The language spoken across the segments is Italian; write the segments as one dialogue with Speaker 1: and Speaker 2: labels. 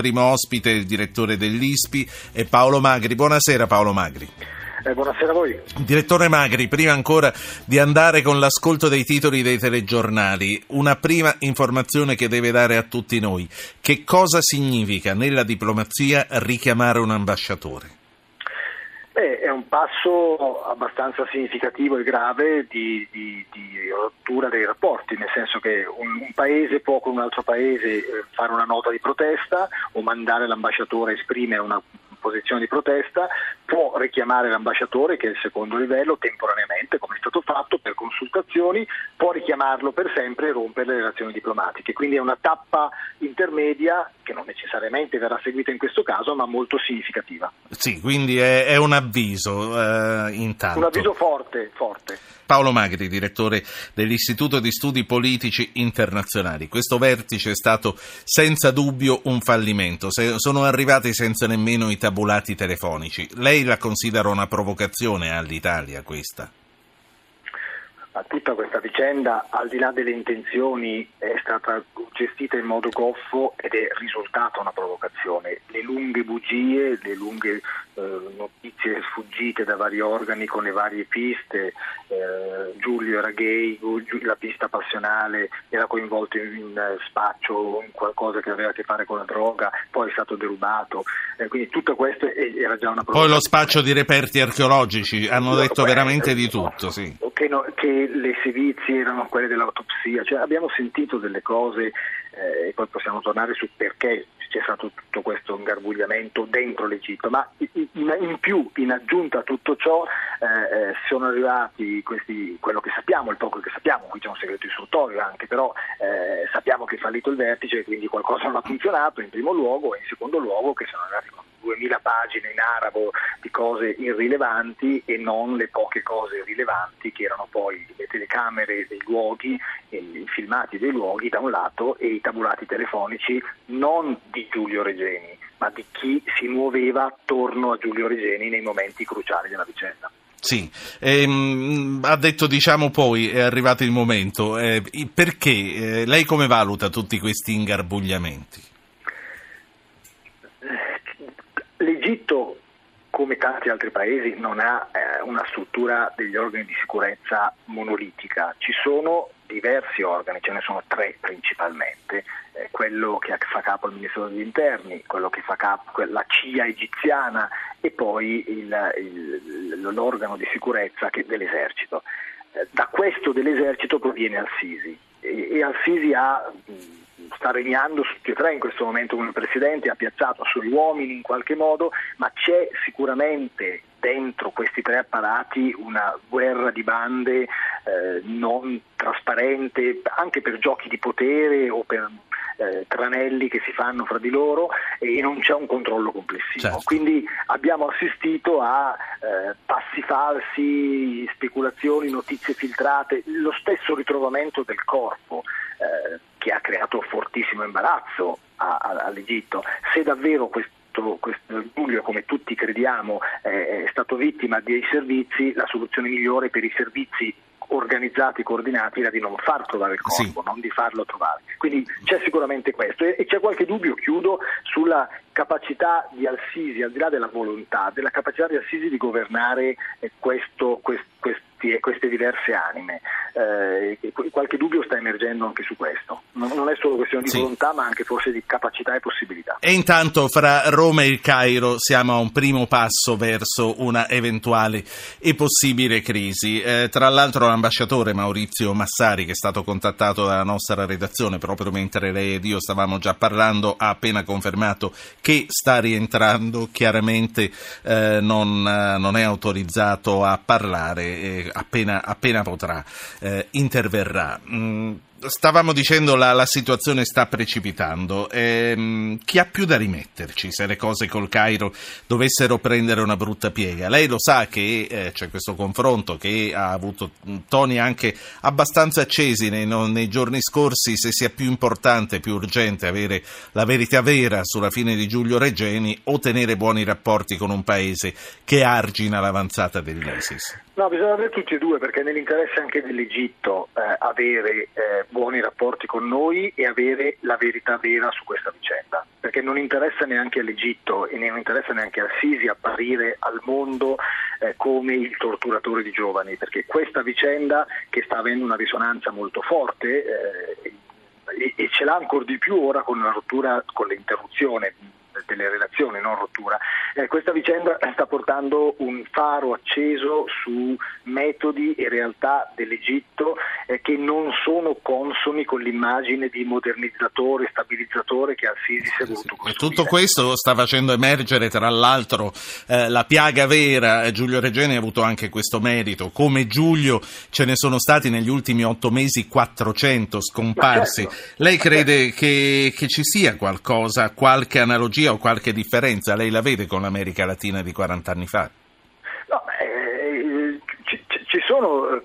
Speaker 1: Primo ospite, il direttore dell'ISPI, è Paolo Magri. Buonasera Paolo Magri.
Speaker 2: Eh, buonasera a voi.
Speaker 1: Direttore Magri, prima ancora di andare con l'ascolto dei titoli dei telegiornali, una prima informazione che deve dare a tutti noi. Che cosa significa nella diplomazia richiamare un ambasciatore?
Speaker 2: Beh, è un passo abbastanza significativo e grave di, di, di, rottura dei rapporti, nel senso che un, un, paese può con un altro paese eh, fare una nota di protesta o mandare l'ambasciatore a esprimere una posizione di protesta, può richiamare l'ambasciatore, che è il secondo livello, temporaneamente, come è stato fatto, per consultazioni, può richiamarlo per sempre e rompere le relazioni diplomatiche. Quindi è una tappa intermedia che non necessariamente verrà seguita in questo caso, ma molto significativa.
Speaker 1: Sì, quindi è, è un avviso eh, intanto.
Speaker 2: Un avviso forte, forte.
Speaker 1: Paolo Magri, direttore dell'Istituto di Studi Politici Internazionali. Questo vertice è stato senza dubbio un fallimento. sono arrivati senza nemmeno i tabulati telefonici. Lei la considera una provocazione all'Italia questa?
Speaker 2: Ma tutta questa vicenda, al di là delle intenzioni, è stata gestita in modo goffo ed è risultata una provocazione. Le lunghe bugie, le lunghe eh, notizie sfuggite da vari organi con le varie piste, eh, Giulio era gay, la pista passionale era coinvolto in, in spaccio, in qualcosa che aveva a che fare con la droga, poi è stato derubato. Eh, quindi tutto questo era già una provocazione.
Speaker 1: Poi lo spaccio di reperti archeologici, hanno detto veramente di tutto. Sì.
Speaker 2: Che, no, che le sevizie erano quelle dell'autopsia, cioè, abbiamo sentito delle cose eh, e poi possiamo tornare su perché c'è stato tutto questo ingarbugliamento dentro l'Egitto, ma in, in più, in aggiunta a tutto ciò, eh, eh, sono arrivati questi, quello che sappiamo, il poco che sappiamo, qui c'è un segreto istruttorio anche, però eh, sappiamo che è fallito il vertice quindi qualcosa non ha funzionato in primo luogo e in secondo luogo che sono arrivati 2000 pagine in arabo di cose irrilevanti e non le poche cose rilevanti che erano poi le telecamere dei luoghi, i filmati dei luoghi da un lato e i tabulati telefonici non di Giulio Regeni, ma di chi si muoveva attorno a Giulio Regeni nei momenti cruciali della vicenda.
Speaker 1: Sì, ehm, ha detto diciamo poi è arrivato il momento, eh, perché eh, lei come valuta tutti questi ingarbugliamenti?
Speaker 2: L'Egitto, come tanti altri paesi, non ha eh, una struttura degli organi di sicurezza monolitica. Ci sono diversi organi, ce ne sono tre principalmente, eh, quello che fa capo al Ministero degli Interni, quello che fa capo la CIA egiziana e poi il, il, l'organo di sicurezza che, dell'esercito. Eh, da questo dell'esercito proviene Al-Sisi e, e Al-Sisi ha sta regnando su tutti e tre in questo momento come presidente, ha piazzato suoi uomini in qualche modo, ma c'è sicuramente dentro questi tre apparati una guerra di bande eh, non trasparente anche per giochi di potere o per eh, tranelli che si fanno fra di loro e non c'è un controllo complessivo. Certo. Quindi abbiamo assistito a eh, passi falsi, speculazioni, notizie filtrate, lo stesso ritrovamento del corpo che ha creato fortissimo imbarazzo a, a, all'Egitto. Se davvero questo questo Giulio, come tutti crediamo, è stato vittima dei servizi, la soluzione migliore per i servizi organizzati, coordinati, era di non far trovare il corpo, sì. non di farlo trovare. Quindi c'è sicuramente questo e, c'è qualche dubbio, chiudo, sulla capacità di Al-Sisi, al di là della volontà, della capacità di Al-Sisi di governare eh, questo, quest, questi, queste diverse anime. Eh, qualche dubbio sta emergendo anche su questo. Non, è solo questione di sì. volontà, ma anche forse di capacità e possibilità.
Speaker 1: E intanto fra Roma e il Cairo siamo a un primo passo verso una eventuale e possibile crisi. Eh, tra l'altro l'ambasciatore Maurizio Massari, che è stato contattato dalla nostra redazione proprio mentre lei ed io stavamo già parlando, ha appena confermato che sta rientrando, chiaramente eh, non, eh, non, è autorizzato a parlare, eh, appena, appena potrà eh, interverrà. Mm stavamo dicendo la, la situazione sta precipitando. Eh, chi ha più da rimetterci se le cose col Cairo dovessero prendere una brutta piega? Lei lo sa che eh, c'è questo confronto che ha avuto toni anche abbastanza accesi nei, no, nei, giorni scorsi se sia più importante, più urgente avere la verità vera sulla fine di Giulio Regeni o tenere buoni rapporti con un paese che argina l'avanzata dell'ISIS.
Speaker 2: No, bisogna avere tutti e due perché è nell'interesse anche dell'Egitto eh, avere eh, buoni rapporti con noi e avere la verità vera su questa vicenda, perché non interessa neanche all'Egitto e non interessa neanche al Sisi apparire al mondo eh, come il torturatore di giovani, perché questa vicenda che sta avendo una risonanza molto forte eh, e, e ce l'ha ancora di più ora con la rottura, con l'interruzione delle relazioni, non rottura. Eh, questa vicenda sta portando un faro acceso su metodi e realtà dell'Egitto eh, che non sono consoni con l'immagine di modernizzatore, stabilizzatore che Al-Sisi si è voluto costruire.
Speaker 1: E tutto questo sta facendo emergere tra l'altro eh, la piaga vera, Giulio Regeni ha avuto anche questo merito, come Giulio ce ne sono stati negli ultimi otto mesi 400 scomparsi. Certo. Lei crede che, che ci sia qualcosa, qualche analogia o qualche differenza? Lei la vede con l'America Latina di 40 anni fa?
Speaker 2: No, eh, ci, ci, sono eh,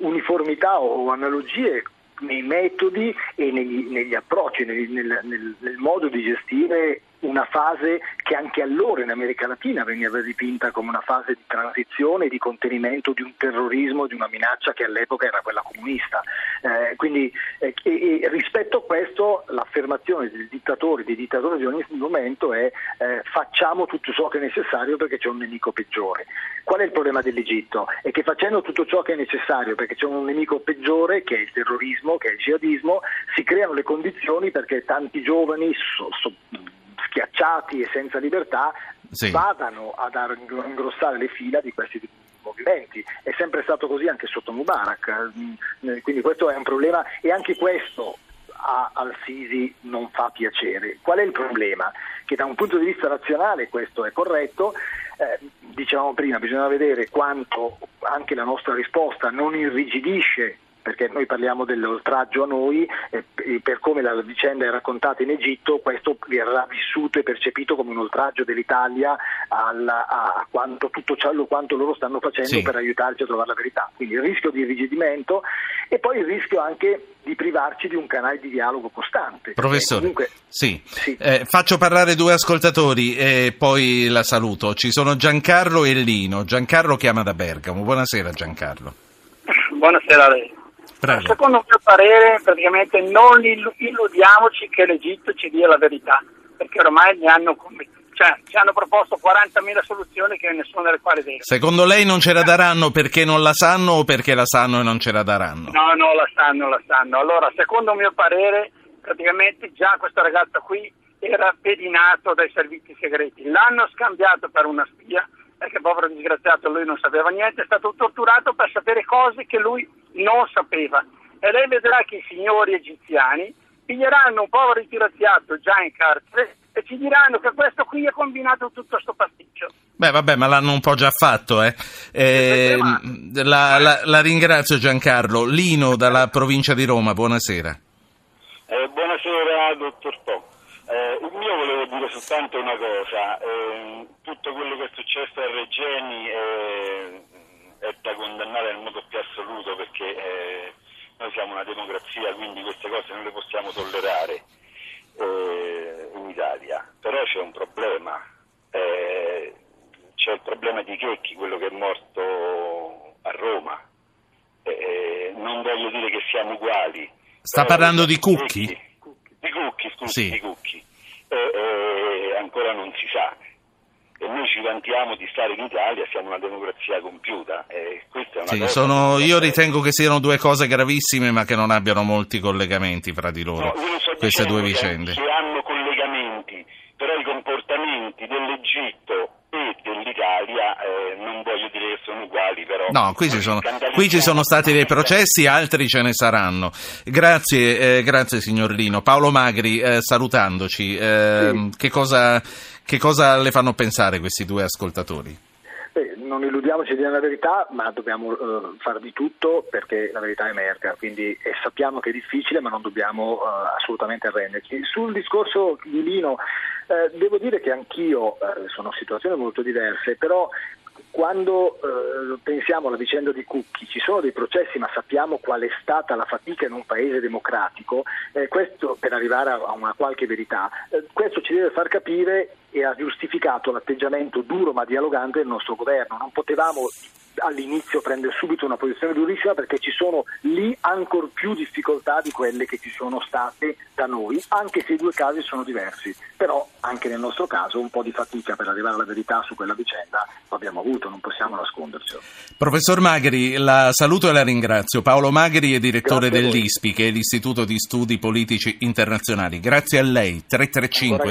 Speaker 2: uniformità o analogie nei metodi e negli, negli approcci, nel, nel, nel, nel modo di gestire una fase che anche allora in America Latina veniva dipinta come una fase di transizione e di contenimento di un terrorismo, di una minaccia che all'epoca era quella comunista. Eh, quindi eh, e, rispetto a questo l'affermazione dei dittatori, dei dittatori di ogni momento è eh, facciamo tutto ciò che è necessario perché c'è un nemico peggiore. Qual è il problema dell'Egitto? È che facendo tutto ciò che è necessario perché c'è un nemico peggiore che è il terrorismo, che è il jihadismo, si creano le condizioni perché tanti giovani so, so, schiacciati e senza libertà sì. vadano ad ingrossare le fila di questi movimenti. È sempre stato così anche sotto Mubarak, mm, quindi questo è un problema e anche questo a, al Sisi non fa piacere. Qual è il problema? Che da un punto di vista razionale questo è corretto, eh, dicevamo prima, bisogna vedere quanto anche la nostra risposta non irrigidisce perché noi parliamo dell'oltraggio a noi e, per come la vicenda è raccontata in Egitto questo verrà vissuto e percepito come un oltraggio dell'Italia alla, a quanto, tutto ciò, quanto loro stanno facendo sì. per aiutarci a trovare la verità. Quindi il rischio di irrigidimento e poi il rischio anche di privarci di un canale di dialogo costante.
Speaker 1: Professore, comunque... sì. sì. Eh, faccio parlare due ascoltatori e poi la saluto. Ci sono Giancarlo e Lino. Giancarlo chiama da Bergamo. Buonasera Giancarlo.
Speaker 3: Buonasera a lei. Prego. Secondo il mio parere, praticamente non illudiamoci che l'Egitto ci dia la verità, perché ormai gli hanno, cioè, ci hanno proposto 40.000 soluzioni che nessuna delle quali è vera.
Speaker 1: Secondo lei non ce la daranno perché non la sanno o perché la sanno e non ce la daranno?
Speaker 3: No, no, la sanno, la sanno. Allora, secondo il mio parere, praticamente già questo ragazzo qui era pedinato dai servizi segreti. L'hanno scambiato per una spia perché povero disgraziato lui non sapeva niente, è stato torturato per sapere cose che lui non sapeva. E lei vedrà che i signori egiziani piglieranno un povero ritiraziato già in carcere e ci diranno che questo qui ha combinato tutto questo pasticcio.
Speaker 1: Beh, vabbè, ma l'hanno un po' già fatto, eh. eh la, la, la, ringrazio Giancarlo. Lino dalla provincia di Roma, buonasera.
Speaker 4: Eh, buonasera, dottor Po. Eh, io volevo dire soltanto una cosa, eh, tutto quello che è successo a Regeni è, è da condannare nel modo più assoluto perché eh, noi siamo una democrazia, quindi queste cose non le possiamo tollerare eh, in Italia, però c'è un problema, eh, c'è il problema di Checchi, quello che è morto a Roma, eh, non voglio dire che siamo uguali.
Speaker 1: Sta parlando di Cucchi?
Speaker 4: Di Cucchi, scusi, sì. di Cucchi eh, ancora non si sa. E noi ci vantiamo di stare in Italia, siamo una democrazia compiuta. E questa è una
Speaker 1: sì,
Speaker 4: cosa
Speaker 1: sono, io ritengo che siano due cose gravissime, ma che non abbiano molti collegamenti fra di loro,
Speaker 4: no, so
Speaker 1: queste due vicende.
Speaker 4: Che hanno collegamenti, però i comportamenti dell'Egitto e dell'Italia eh, non voglio dire che sono uguali, però.
Speaker 1: No, qui ci sono, qui ci sono stati dei processi, altri ce ne saranno. Grazie, eh, grazie signor Lino. Paolo Magri, eh, salutandoci, ehm, sì. che, cosa, che cosa le fanno pensare questi due ascoltatori?
Speaker 2: non illudiamoci di una verità, ma dobbiamo uh, fare di tutto perché la verità emerga, quindi e sappiamo che è difficile, ma non dobbiamo uh, assolutamente arrenderci. Sul discorso di Lino, eh, devo dire che anch'io eh, sono situazioni molto diverse, però quando eh, pensiamo alla vicenda di Cucchi, ci sono dei processi ma sappiamo qual è stata la fatica in un paese democratico, eh, questo per arrivare a una qualche verità, eh, questo ci deve far capire e ha giustificato l'atteggiamento duro ma dialogante del nostro governo. Non potevamo all'inizio prende subito una posizione durissima perché ci sono lì ancora più difficoltà di quelle che ci sono state da noi, anche se i due casi sono diversi. Però anche nel nostro caso un po' di fatica per arrivare alla verità su quella vicenda l'abbiamo avuto, non possiamo nasconderci.
Speaker 1: Professor Magri, la saluto e la ringrazio. Paolo Magri è direttore dell'ISPI, che è l'Istituto di Studi Politici Internazionali. Grazie a lei. 335